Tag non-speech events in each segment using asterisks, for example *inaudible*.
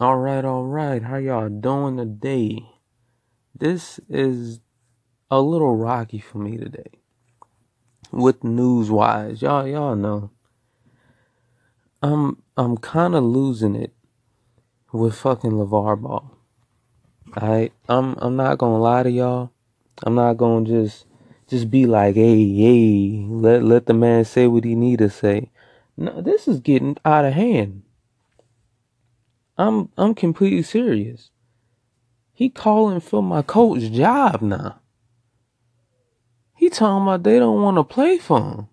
All right, all right. How y'all doing today? This is a little rocky for me today. With news wise, y'all y'all know. I'm I'm kind of losing it with fucking LeVar Ball. Alright, I'm I'm not gonna lie to y'all. I'm not gonna just just be like, hey, hey, let let the man say what he need to say. No, this is getting out of hand. I'm I'm completely serious. He calling for my coach job now. He talking about they don't want to play for him.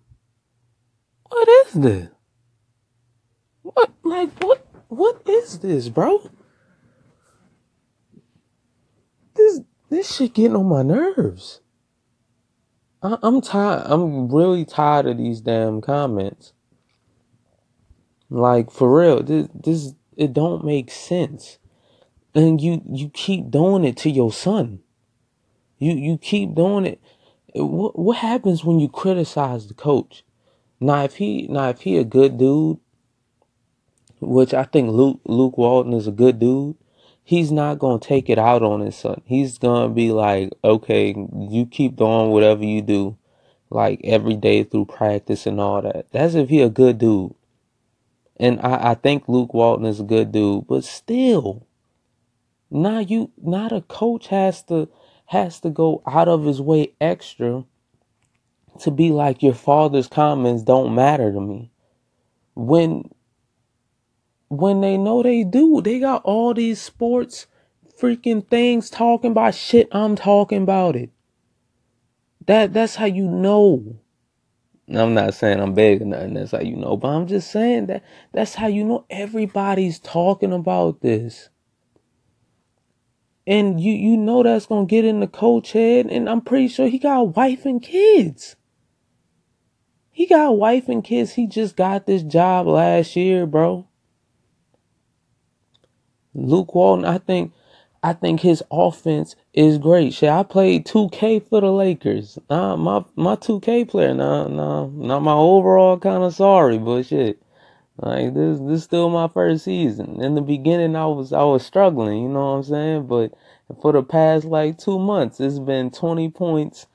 What is this? What like what what is this, bro? This this shit getting on my nerves. I, I'm tired. I'm really tired of these damn comments. Like for real, this this it don't make sense. And you you keep doing it to your son. You you keep doing it. What what happens when you criticize the coach? Now if he now if he a good dude, which I think Luke Luke Walton is a good dude, he's not gonna take it out on his son. He's gonna be like, okay, you keep doing whatever you do, like every day through practice and all that. That's if he a good dude. And I, I think Luke Walton is a good dude, but still, now you not a coach has to has to go out of his way extra to be like your father's comments don't matter to me. When when they know they do, they got all these sports freaking things talking about shit I'm talking about it. That that's how you know. I'm not saying I'm big or nothing. That's how you know. But I'm just saying that that's how you know everybody's talking about this. And you you know that's gonna get in the coach head, and I'm pretty sure he got a wife and kids. He got a wife and kids. He just got this job last year, bro. Luke Walton, I think I think his offense is great. Shit, I played 2K for the Lakers. Nah, my my 2K player, nah, nah, not my overall kind of sorry, but shit. Like this this still my first season. In the beginning I was I was struggling, you know what I'm saying? But for the past like two months, it's been 20 points,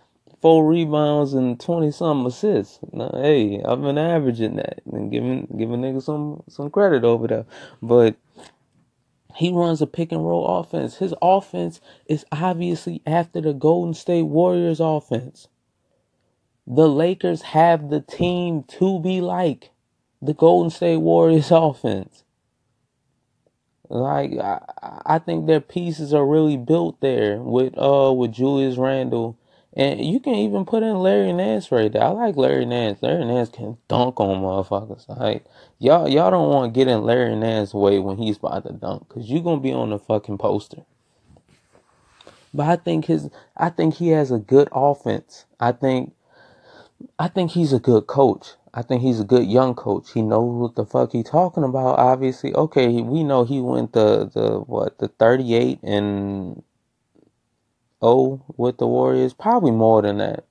four rebounds, and 20 some assists. Now, hey, I've been averaging that and giving giving niggas some some credit over there. But he runs a pick and roll offense. His offense is obviously after the Golden State Warriors offense. The Lakers have the team to be like the Golden State Warriors *laughs* offense. Like I, I think their pieces are really built there with uh with Julius Randle. And you can even put in Larry Nance right there. I like Larry Nance. Larry Nance can dunk on motherfuckers. Like y'all, y'all don't want to get in Larry Nance's way when he's about to dunk, cause you're gonna be on the fucking poster. But I think his, I think he has a good offense. I think, I think he's a good coach. I think he's a good young coach. He knows what the fuck he talking about. Obviously, okay, we know he went the the what the thirty eight and oh with the Warriors, probably more than that.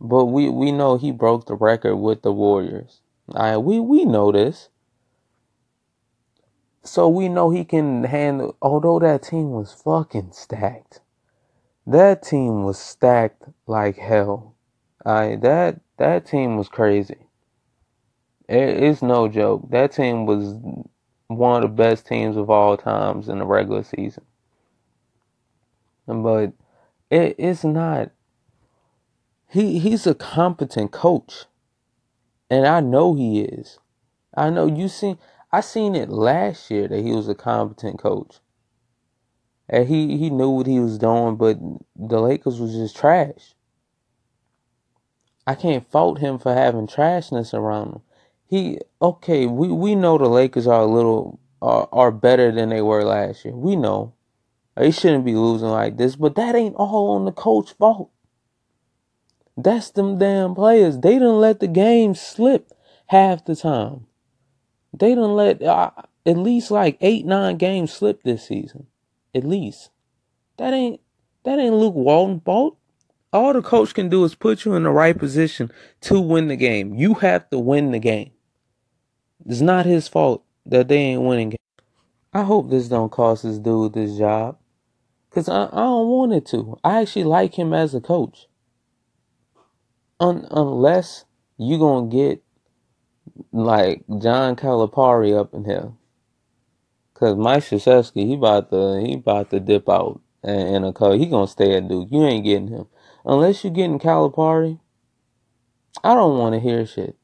But we we know he broke the record with the Warriors. Right, we we know this. So we know he can handle. Although that team was fucking stacked, that team was stacked like hell. Right, that that team was crazy. It, it's no joke. That team was one of the best teams of all times in the regular season. But it, it's not. He he's a competent coach, and I know he is. I know you seen. I seen it last year that he was a competent coach. And he, he knew what he was doing, but the Lakers was just trash. I can't fault him for having trashness around him. He okay, we, we know the Lakers are a little are, are better than they were last year. We know. They shouldn't be losing like this, but that ain't all on the coach fault. That's them damn players. They didn't let the game slip half the time. They didn't let uh, at least like eight, nine games slip this season. At least. That ain't that ain't Luke Walton fault. All the coach can do is put you in the right position to win the game. You have to win the game. It's not his fault that they ain't winning. I hope this don't cost this dude this job. Cause I, I don't want it to. I actually like him as a coach. Un, unless you gonna get like John Calipari up in here. Cause Mike Krzyzewski, he about to he about to dip out and, a coach. He gonna stay at Duke. You ain't getting him. Unless you getting Calipari, I don't wanna hear shit.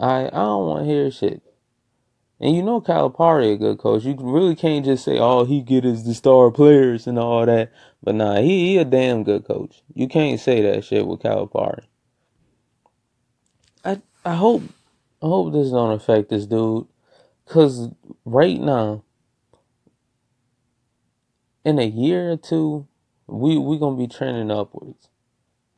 I I don't wanna hear shit. And you know Calipari a good coach. You really can't just say all he get is the star players and all that. But nah, he, he a damn good coach. You can't say that shit with Calipari. I I hope I hope this don't affect this dude. Cause right now, in a year or two, we we gonna be trending upwards.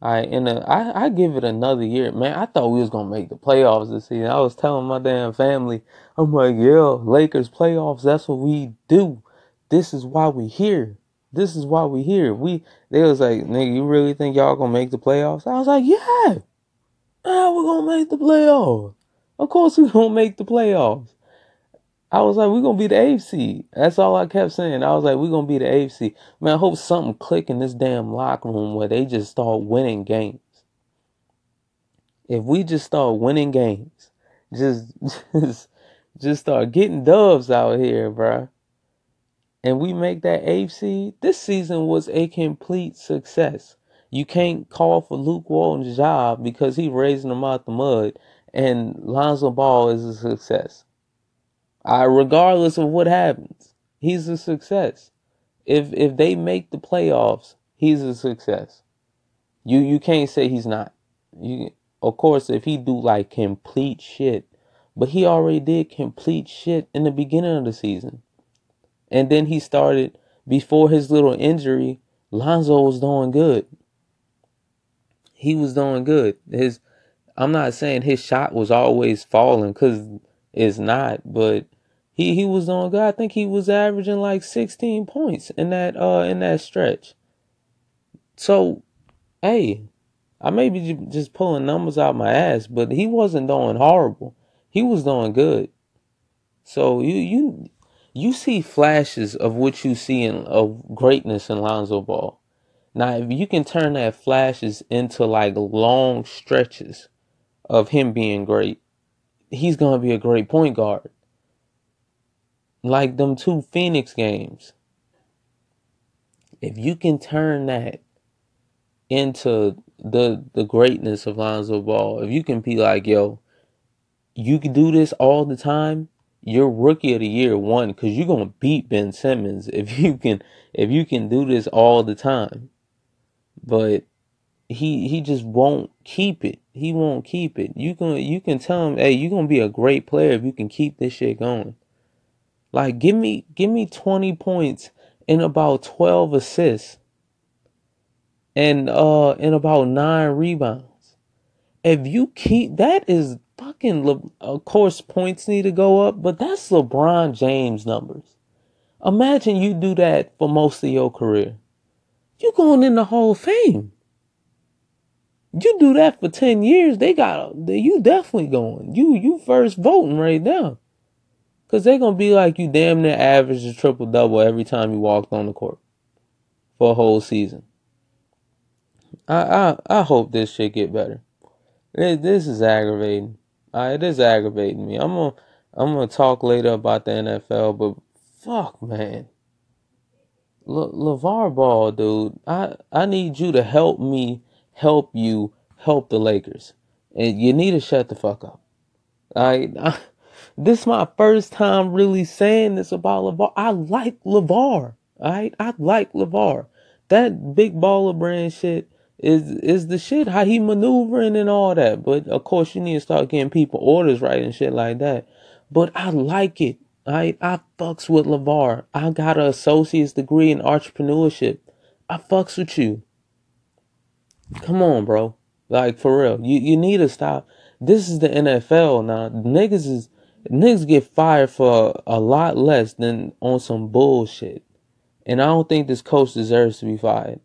I in a I, I give it another year, man. I thought we was gonna make the playoffs this season. I was telling my damn family, I'm like, yeah, Lakers playoffs. That's what we do. This is why we here. This is why we here. We they was like, nigga, you really think y'all gonna make the playoffs? I was like, yeah, yeah, we're gonna make the playoffs. Of course we gonna make the playoffs. I was like, we're gonna be the AFC. That's all I kept saying. I was like, we're gonna be the AFC. Man, I hope something click in this damn locker room where they just start winning games. If we just start winning games, just *laughs* just just start getting doves out here, bruh. And we make that AFC, this season was a complete success. You can't call for Luke Walton's job because he raising them out the mud, and Lonzo Ball is a success. I, regardless of what happens, he's a success. If if they make the playoffs, he's a success. You you can't say he's not. You of course if he do like complete shit, but he already did complete shit in the beginning of the season. And then he started before his little injury, Lonzo was doing good. He was doing good. His I'm not saying his shot was always falling cuz it's not, but he he was on good. I think he was averaging like 16 points in that uh in that stretch. So, hey, I may be just pulling numbers out my ass, but he wasn't doing horrible. He was doing good. So you you you see flashes of what you see in of greatness in Lonzo Ball. Now, if you can turn that flashes into like long stretches of him being great, he's gonna be a great point guard like them two Phoenix games. If you can turn that into the the greatness of Lonzo Ball, if you can be like, yo, you can do this all the time, you're rookie of the year one because you're gonna beat Ben Simmons if you can if you can do this all the time. But he he just won't keep it. He won't keep it. You can you can tell him, hey, you're gonna be a great player if you can keep this shit going. Like give me give me 20 points and about 12 assists and uh and about 9 rebounds. If you keep that is fucking Le, of course points need to go up, but that's LeBron James numbers. Imagine you do that for most of your career. You going in the Hall of Fame. You do that for 10 years, they got you definitely going. You you first voting right now. Cause they're gonna be like you damn near average a triple double every time you walked on the court for a whole season. I I I hope this shit get better. It, this is aggravating. Uh, it is aggravating me. I'm gonna I'm gonna talk later about the NFL, but fuck man. Le, LeVar Ball, dude, I, I need you to help me help you help the Lakers. And you need to shut the fuck up. I, I this is my first time really saying this about LeVar. I like LeVar. Alright? I like LeVar. That big baller brand shit is is the shit, how he maneuvering and all that. But of course you need to start getting people orders right and shit like that. But I like it. I I fucks with LeVar. I got an associate's degree in entrepreneurship. I fucks with you. Come on, bro. Like for real. You you need to stop. This is the NFL now. Niggas is niggas get fired for a lot less than on some bullshit. And I don't think this coach deserves to be fired.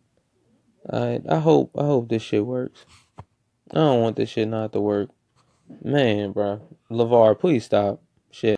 I I hope I hope this shit works. I don't want this shit not to work. Man, bro. LeVar, please stop.